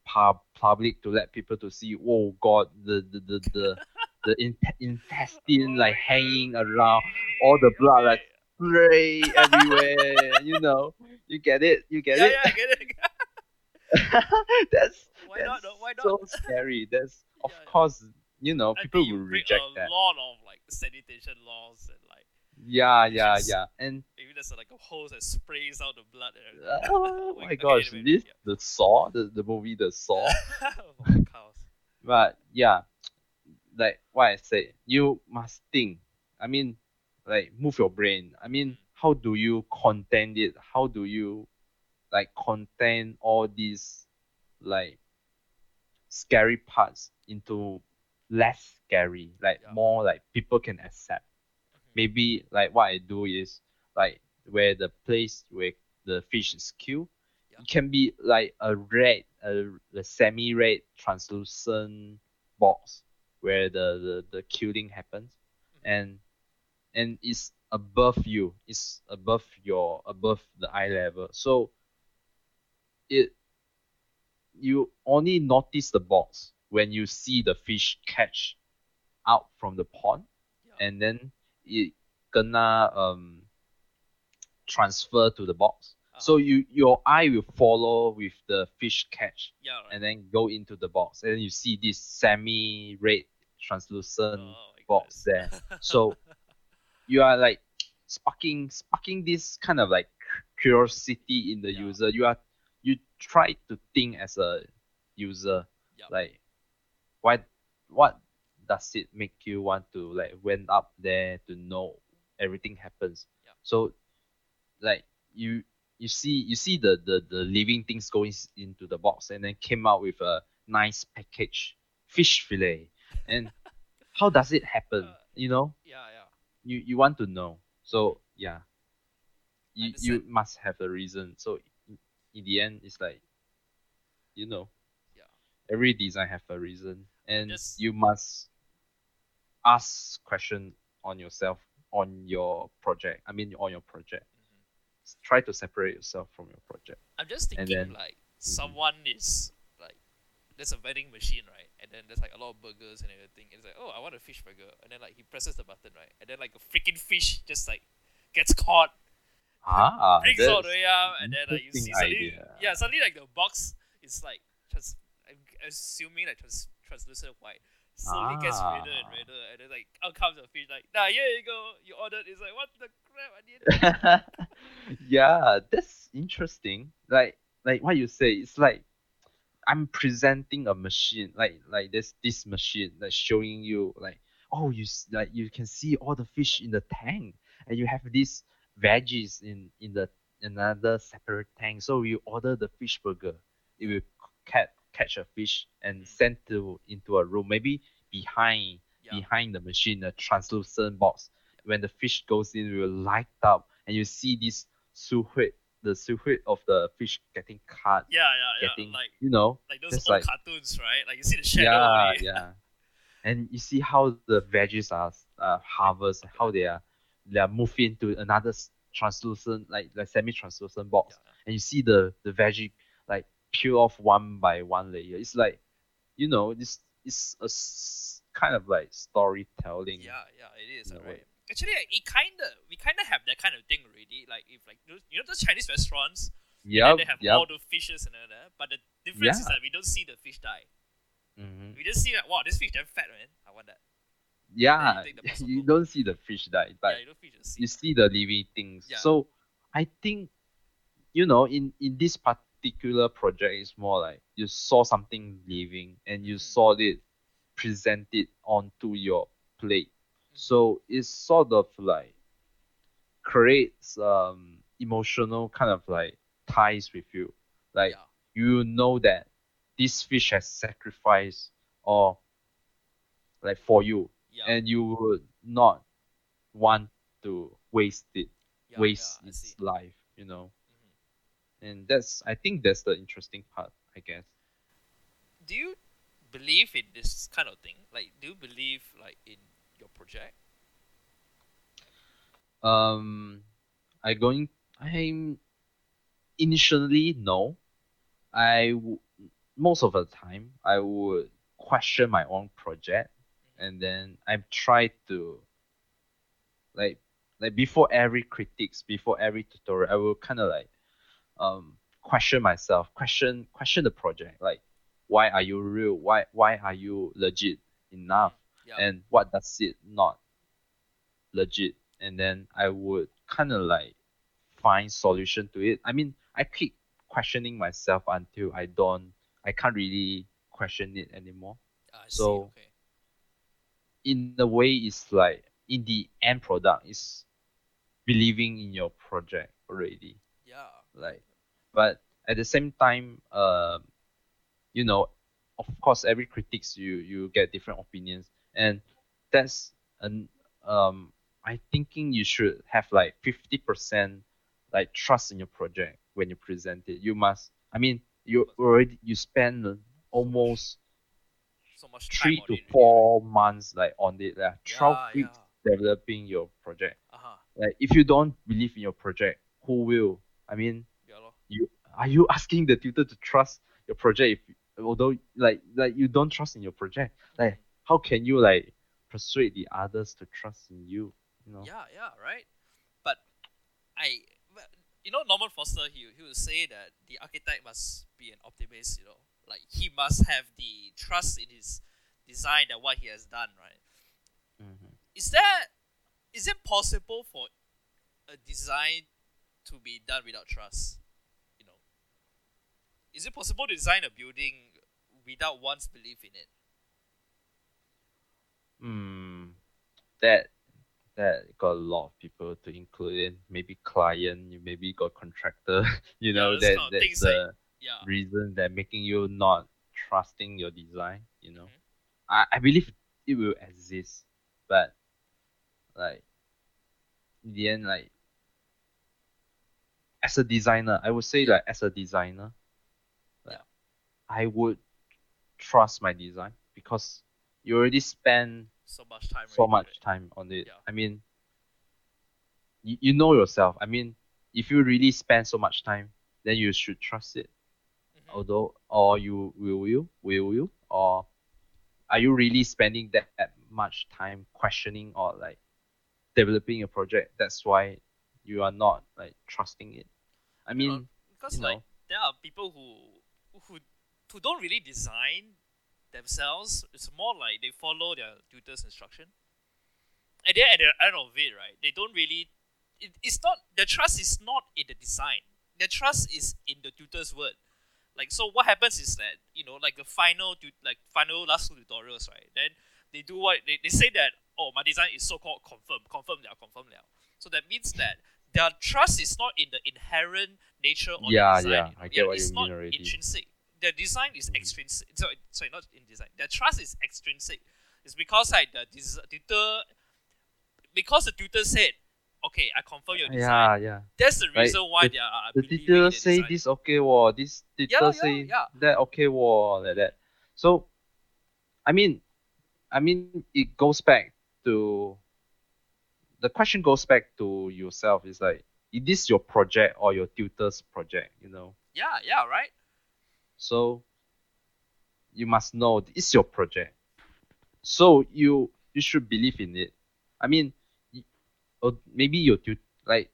pub public to let people to see oh god the the the the, <laughs> the in, intestine like hanging around all the blood, like, spray everywhere you know. You get it? You get yeah, it? yeah, I get it. <laughs> that's <laughs> Why that's not? Why not? so scary. That's of Yeah, course you know people will reject a lot of like sanitation laws and yeah yeah <laughs> yeah. And maybe there's uh, like a hose that sprays out the blood. Eh, and <laughs> oh my okay, gosh anyway, this the saw the, the movie the <laughs> saw? Yeah. oh, but yeah like what i said you must think. I mean like move your brain. I mean mm. how do you contain it? How do you like contain all these like scary parts into less scary like Yeah. more like people can accept maybe like what i do is like where the place where the fish is killed Yeah. it can be like a red a, a semi red translucent box where the, the the killing happens. Mm-hmm. And and it's above you. It's above your above the eye level. So it you only notice the box when you see the fish catch out from the pond. Yeah. and then it gonna um transfer to the box so Uh-huh. you your eye will follow with the fish catch yeah, right. and then go into the box and you see this semi red translucent oh, box there <laughs> so you are like sparking sparking this kind of like curiosity in the Yeah. user you are you try to think as a user Yeah. like why what does it make you want to like went up there to know everything happens? Yeah. so like you you see you see the, the the living things going into the box and then came out with a nice package fish fillet. And <laughs> how does it happen Uh, you know? yeah, yeah. you you want to know. So yeah. You you must have a reason. So in, in the end it's like you know. Yeah. every design have a reason. And Just- you must ask question on yourself on your project i mean on your project Mhm. Try to separate yourself from your project I'm just thinking then- like someone is like there's a vending machine right, and then there's like a lot of burgers and everything. It's like oh I want a fish burger, and then like he presses the button right, and then like a freaking fish just like gets caught, ah <laughs> brings all the way up, and then like you see suddenly idea. yeah suddenly like the box is like trans I'm assuming like trans translucent white. Slowly gets redder and Ah. redder, and then like out comes the fish. Like, nah, here you go. You ordered. It's like, what the crap? I did. <laughs> yeah, that's interesting. Like like what you say, it's like I'm presenting a machine, like like this this machine that's showing you like oh you like you can see all the fish in the tank, and you have these veggies in in the another separate tank. So you order the fish burger, it will catch catch a fish and Mm. send to into a room, maybe behind Yeah. behind the machine, a translucent box. When the fish goes in, it will light up, and you see this silhouette, the silhouette of the fish getting cut, Yeah, yeah, yeah. getting, Like you know, like those old like- cartoons, right? Like you see the shadow. yeah, only. yeah. <laughs> And you see how the veggies are uh, harvest, how they are they are moved into another translucent, like like semi-translucent box, Yeah, and you see the the veggie peel off one by one layer. It's like, you know, this it's a s- kind of like storytelling. yeah, yeah, it is way. right. Actually, it kind of we kind of have that kind of thing already. Like if like you know those Chinese restaurants, yeah, they have yep. all the fishes and all that. But the difference is that we don't see the fish die. hmm We just see that wow, this fish damn fat, man. I want that. Yeah, take <laughs> you don't see the fish die, but yeah, you don't fish just see. you see the living things. Yeah. So I think, you know, in in this particular project, is more like you saw something living and you Mm. saw it presented onto your plate. Mhm. So it's sort of like creates um emotional kind of like ties with you. Like yeah, you know that this fish has sacrificed or like for you yeah, and you would not want to waste it yeah, waste its life you know. And that's I think that's the interesting part, I guess. Do you believe in this kind of thing? Like, do you believe like in your project? Um, I going. I'm initially no. I w- most of the time I would question my own project, and then I try to like like before every critiques, before every tutorial, I will kind of like um question myself, question question the project, like why are you real? Why why are you legit enough? Yeah. And what does it not legit? And then I would kind of like find solution to it. I mean, I keep questioning myself until I don't, I can't really question it anymore. See. so- Okay. In a way, it's like in the end product is believing in your project already. Yeah. like but at the same time um you know of course every critics you you get different opinions and that's an um i thinking you should have like 50% like trust in your project when you present it you must i mean you already you spend almost So much time three to four months like on it like 12 Yeah, weeks developing your project? Uh-huh. like if you don't believe in your project who will i mean. You are you asking the tutor to trust your project if although like like you don't trust in your project like how can you like persuade the others to trust in you you know Yeah, yeah, right. But I, you know, Norman Foster, he he would say that the architect must be an optimist. You know, like he must have the trust in his design and what he has done. Right? Mhm. Is that is it possible for a design to be done without trust? You know, is it possible to design a building without one's belief in it? Hmm. that that got a lot of people to include in maybe client you maybe got contractor <laughs> you know those that kind of that's things the like- Yeah. reason that making you not trusting your design you know Mhm. I, I believe it will exist but like in the end like as a designer i would say like as a designer like, Yeah. I would trust my design because you already spend So much time. so much right? time on it Yeah. i mean you, you know yourself i mean if you really spend so much time then you should trust it Mhm. although or you will you will you or are you really spending that, that much time questioning or like developing a project that's why you are not like trusting it i mean because like know. there are people who who don't really design themselves. It's more like they follow their tutor's instruction. And then at the end of it, right, they don't really. It, it's not the trust is not in the design. The trust is in the tutor's word. Like so, what happens is that you know, like the final, tu- like final last two tutorials, right? Then they do what they, they say that oh, my design is so called confirm, confirm liao, confirm liao. So that means that their trust is not in the inherent nature of Yeah, the design. yeah, know? I get what it's you not mean already. intrinsic. The design is extrinsic. Sorry, sorry, not in design. The trust is extrinsic. It's because like the des- tutor, because the tutor said, "Okay, I confirm your design." yeah yeah That's the Like, reason why the- they are the teacher say design. this okay war this teacher yeah, say yeah. that okay war like that so i mean i mean it goes back to the question goes back to yourself is like is this your project or your tutor's project you know Yeah, yeah, right. So you must know it's your project. So you you should believe in it. I mean or maybe your tut like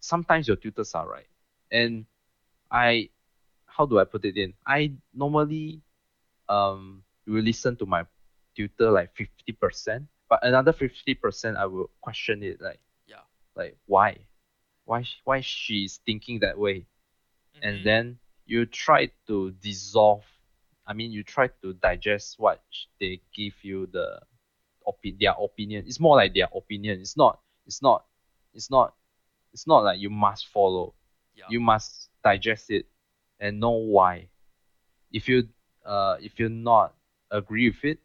sometimes your tutors are right. And i how do i put it in? I normally um will listen to my tutor like 50% but another 50% i will question it like Yeah. like why? Why why she's thinking that way? And Mhm. then you try to dissolve i mean you try to digest what they give you the opi- their opinion. It's more like their opinion. It's not it's not it's not it's not like you must follow. Yeah. you must digest it and know why. If you uh if you not agree with it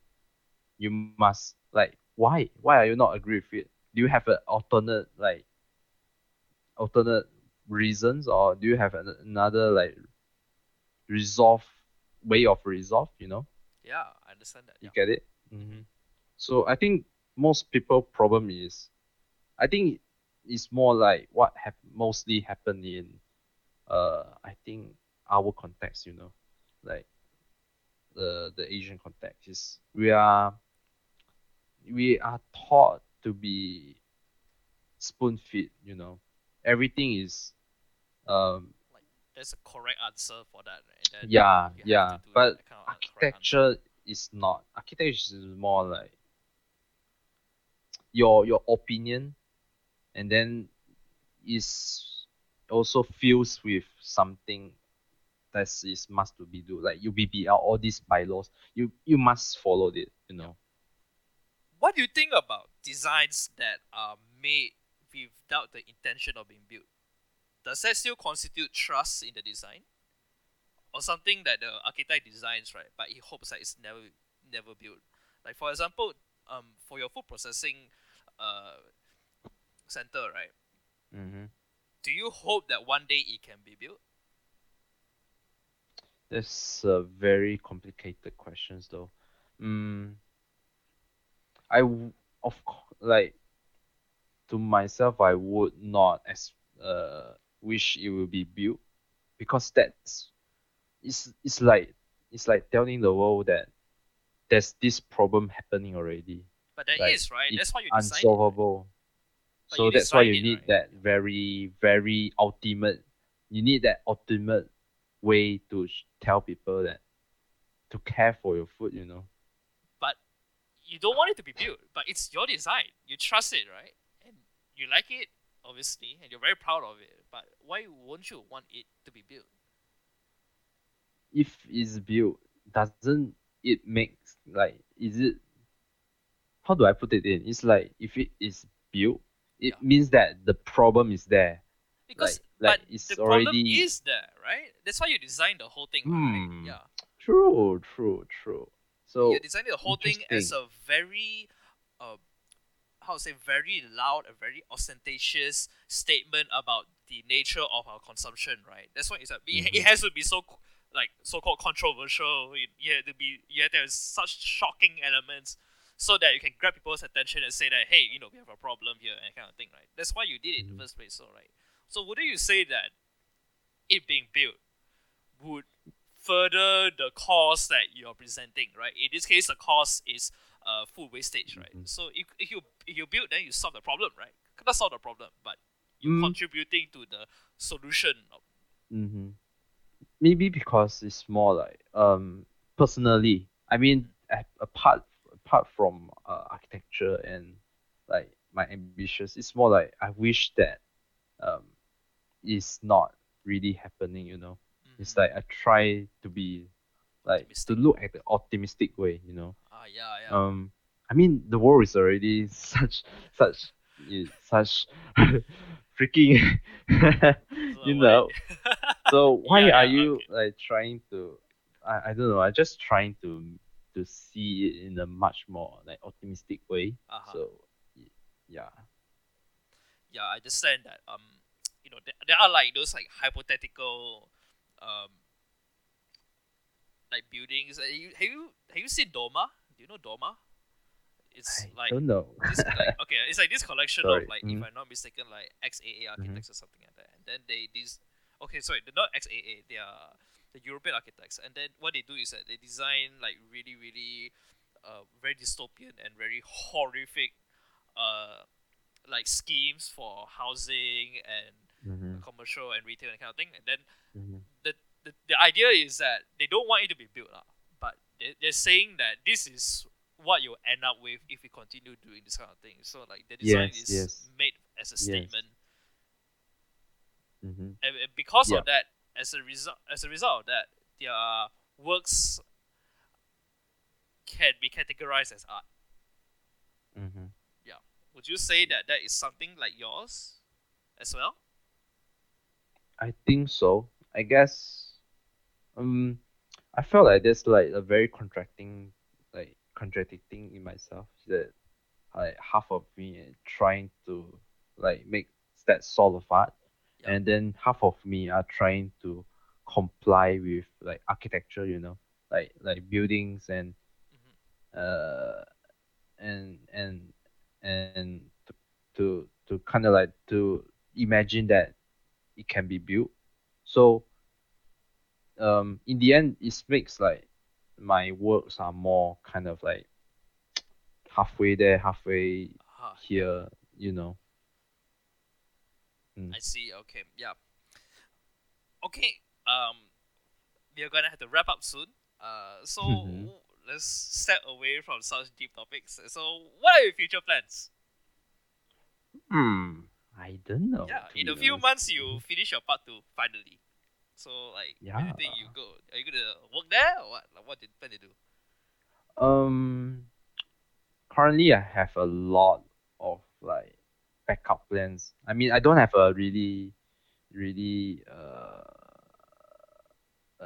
you must like why? Why are you not agree with it? Do you have an alternate like alternate reasons or do you have an, another like resolve way of resolve you know Yeah, I understand that. you Yeah. get it mm-hmm. so i think most people problem is i think it's more like what have mostly happened in uh i think our context you know like the the asian context is we are we are taught to be spoon feed you know everything is um There's a correct answer for that. And then yeah yeah but kind of architecture is not architecture is more like your your opinion and then is also fused with something that is must to be do like UBBL all these bylaws you you must follow it you know What do you think about designs that are made without the intention of being built? Does that still constitute trust in the design? Or something that the architect designs, right? But he hopes that it's never never built. Like for example, um for your food processing uh center, right? mm-hmm. Do you hope that one day it can be built? That's a very complicated questions though. Mm, I w- of co- like to myself I would not as uh wish it will be built because that's it's it's like it's like telling the world that there's this problem happening already. But there is, Like, right? That's why you design it. unsolvable. So that's why you it, need right? that very very ultimate. You need that ultimate way to sh- tell people that to care for your food. You know. But you don't want it to be built, but it's your design. You trust it, right? And you like it, obviously, and you're very proud of it. But why won't you want it to be built? If it's built, doesn't it make like is it? How do I put it in? It's like if it is built, it Yeah. means that the problem is there. Because like but it's the problem already- is there, right? That's why you designed the whole thing, Hmm. right? Yeah. True, true, true. So you designed the whole thing as a very uh how to say very loud and very ostentatious statement about the nature of our consumption, right? That's why it's a, it, Mhm. it has to be so like so called controversial. It, you have to be to have such shocking elements so that you can grab people's attention and say that hey, you know, we have a problem here and kind of thing, right? That's why you did it in Mhm. the first place, so right. So wouldn't you say that it being built would further the cause that you're presenting, right? In this case, the cause is uh, food wastage, right? Mhm. So if, if you if you build, then you solve the problem, right? Not solve the problem, but you're Mm. contributing to the solution. Of, Mm-hmm. Maybe because it's more like um personally. I mean, apart apart from uh, architecture and like my ambitions, it's more like I wish that um it's not really happening. You know, it's Mhm. like I try to be like Optimistic. to look at the optimistic way. You know, yeah yeah. um, I mean the world is already <laughs> such such such <laughs> freaking <laughs> you know so why Yeah, are yeah, you okay. like trying to I, I don't know I'm just trying to to see it in a much more like optimistic way Uh-huh. so yeah yeah, I understand that. Um, <tsk> you know, there, there are like those like hypothetical, um, like buildings. Uh, you, have you have you seen Dogma? Do you know Dogma? It's i like don't know this <laughs> like okay, it's like this collection Sorry, of like mhm. if I'm not mistaken, like XAA architects or something like that. And then they these okay, sorry, they're not XAA, they are the European architects. And then what they do is that they design like really, really uh very dystopian and very horrific uh like schemes for housing and Mhm, commercial and retail and kind of thing. And then mhm. the, the, the idea is that they don't want it to be built up, they, they're saying that this is what you'll end up with if we continue doing this kind of thing. So like the design Yes, is yes. made as a Yes. statement, Mhm. and, and because Yeah. of that, as a result, as a result of that, their works can be categorized as art. Mhm. Would you say that that is something like yours as well? i think so i guess um i felt like there's like a very contracting like contradicting in myself that like half of me trying to like make that sort of art Yeah. and then half of me are trying to comply with like architecture, you know, like like buildings and Mhm. uh and and and to to, to kind of like to imagine that it can be built. So um in the end it makes like my works are more kind of like <tsk> halfway there, halfway Ah, here, you know. Mm. I see. Okay. Yeah. Okay. Um, we are gonna have to wrap up soon. Uh, so Mhm. let's step away from such deep topics. So, what are your future plans? Hmm. I don't know. yeah, in a few honest. months you finish your part two finally. So, like, do you Yeah. think you go? Are you gonna work there or what? Like, what do you plan to do? Um, currently I have a lot of like backup plans. I mean, I don't have a really, really uh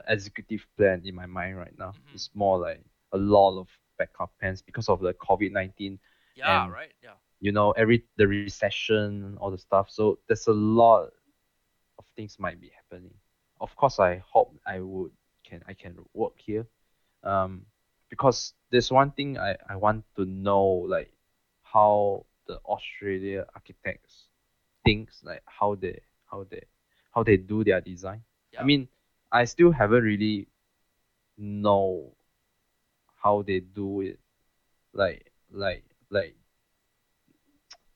executive plan in my mind right now. Mhm. It's more like a lot of backup plans because of the COVID nineteen. Yeah. And- right. Yeah. You know, every the recession, all the stuff. So there's a lot of things might be happening. Of course, I hope I would can I can work here. Um, because there's one thing I, I want to know like how the Australia architects thinks like how they how they how they do their design. Yeah. I mean, I still haven't really know how they do it, like like like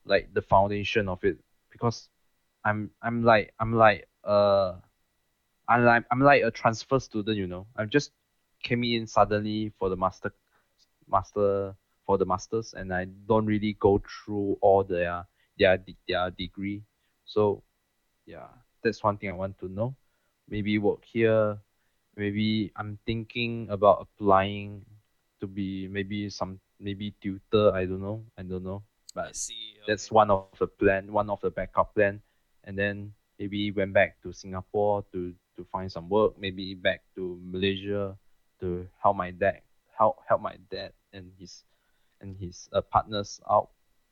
like the foundation of it because I'm I'm like I'm like uh I'm like I'm like a transfer student, you know. I just came in suddenly for the master master for the masters and I don't really go through all their their their degree. So yeah, that's one thing I want to know. Maybe work here. Maybe I'm thinking about applying to be maybe some maybe tutor. I don't know. I don't know. But see. that's one of the plan, one of the backup plan, and then maybe went back to Singapore to to find some work. Maybe back to Malaysia to help my dad, help help my dad and his and his uh, partners out.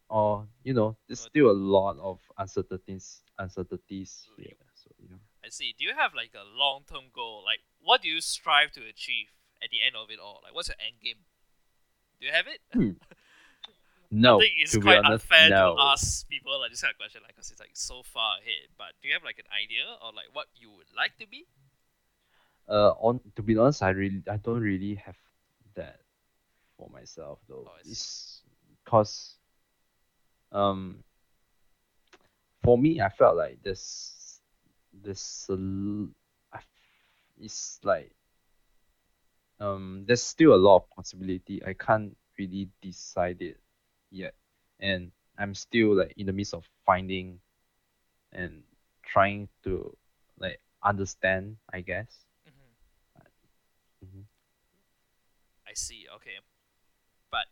Or you know, there's still a lot of uncertainties uncertainties here. So yeah. I see. Do you have like a long term goal? Like, what do you strive to achieve at the end of it all? Like, what's your end game? Do you have it? <laughs> No, I think it's quite honest, unfair no. to ask people like this kind of question, like, because it's like so far ahead. But do you have like an idea or like what you would like to be? Uh, on to be honest, I really I don't really have that for myself though. Oh, it's cause um for me I felt like this this a l- I f- it's like um there's still a lot of possibility. I can't really decide it yet, and I'm still like in the midst of finding and trying to like understand. I guess. hmm Mhm. I see. Okay, but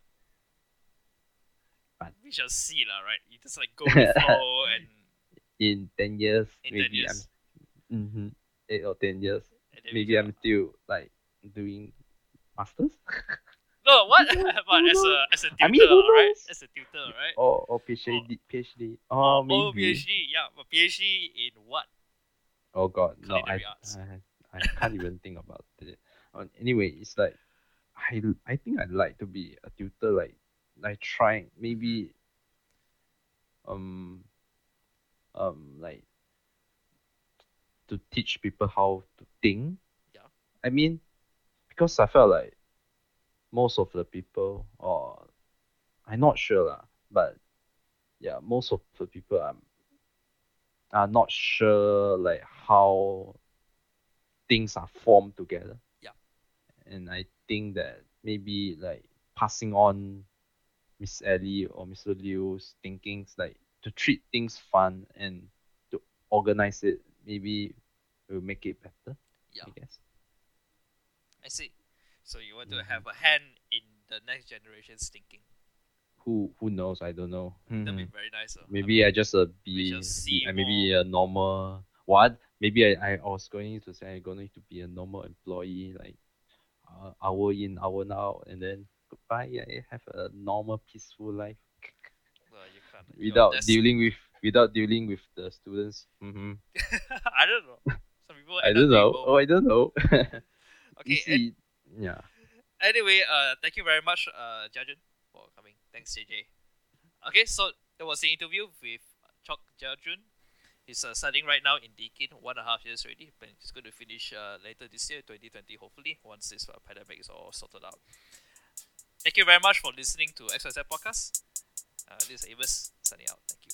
But- we shall see, lah. Right? You just like go with flow <laughs> and in 10 years in ten maybe years. i'm hmm 8 or 10 years and then we maybe i'm still like doing masters <laughs> No, what? <laughs> but as a as a tutor, I mean, who right? knows? As a tutor, right? or or phd phd oh, oh, maybe oh, PhD, yeah, but PhD in what? oh god no I, arts. I i can't even think about it Uh, anyway it's like i i think i'd like to be a tutor like like trying maybe um um like to teach people how to think Yeah. i mean because i felt like most of the people or i'm not sure lah, but yeah most of the people are, are not sure like how things are formed together Yeah. and i think that maybe like passing on miss ellie or mr liu's thinkings like to treat things fun and to organize it maybe will make it better Yeah, i guess I see. So you want to Mhm. have a hand in the next generation's thinking. who who knows i don't know That'd be very nice. though. I maybe mean, I just uh, be, see be uh, maybe more. a normal what? Maybe I, I was going to say I'm going to be a normal employee, like uh, hour in, hour out, and then goodbye. I have a normal, peaceful life well, you can't. Without that's- dealing with without dealing with the students. Mm-hmm. <laughs> I don't know. Some people. <laughs> I don't know. both. Oh, I don't know. <laughs> Okay. You an- see, yeah. anyway, uh, thank you very much, uh, Jiajun, for coming. Thanks, JJ. Okay, so that was the interview with Chok Jiajun. He's uh, studying right now in Deakin, one and a half years already, but he's going to finish uh, later this year, 2020, hopefully, once this uh, pandemic is all sorted out. Thank you very much for listening to XYZ Podcast. Uh, this is Amos signing out. Thank you.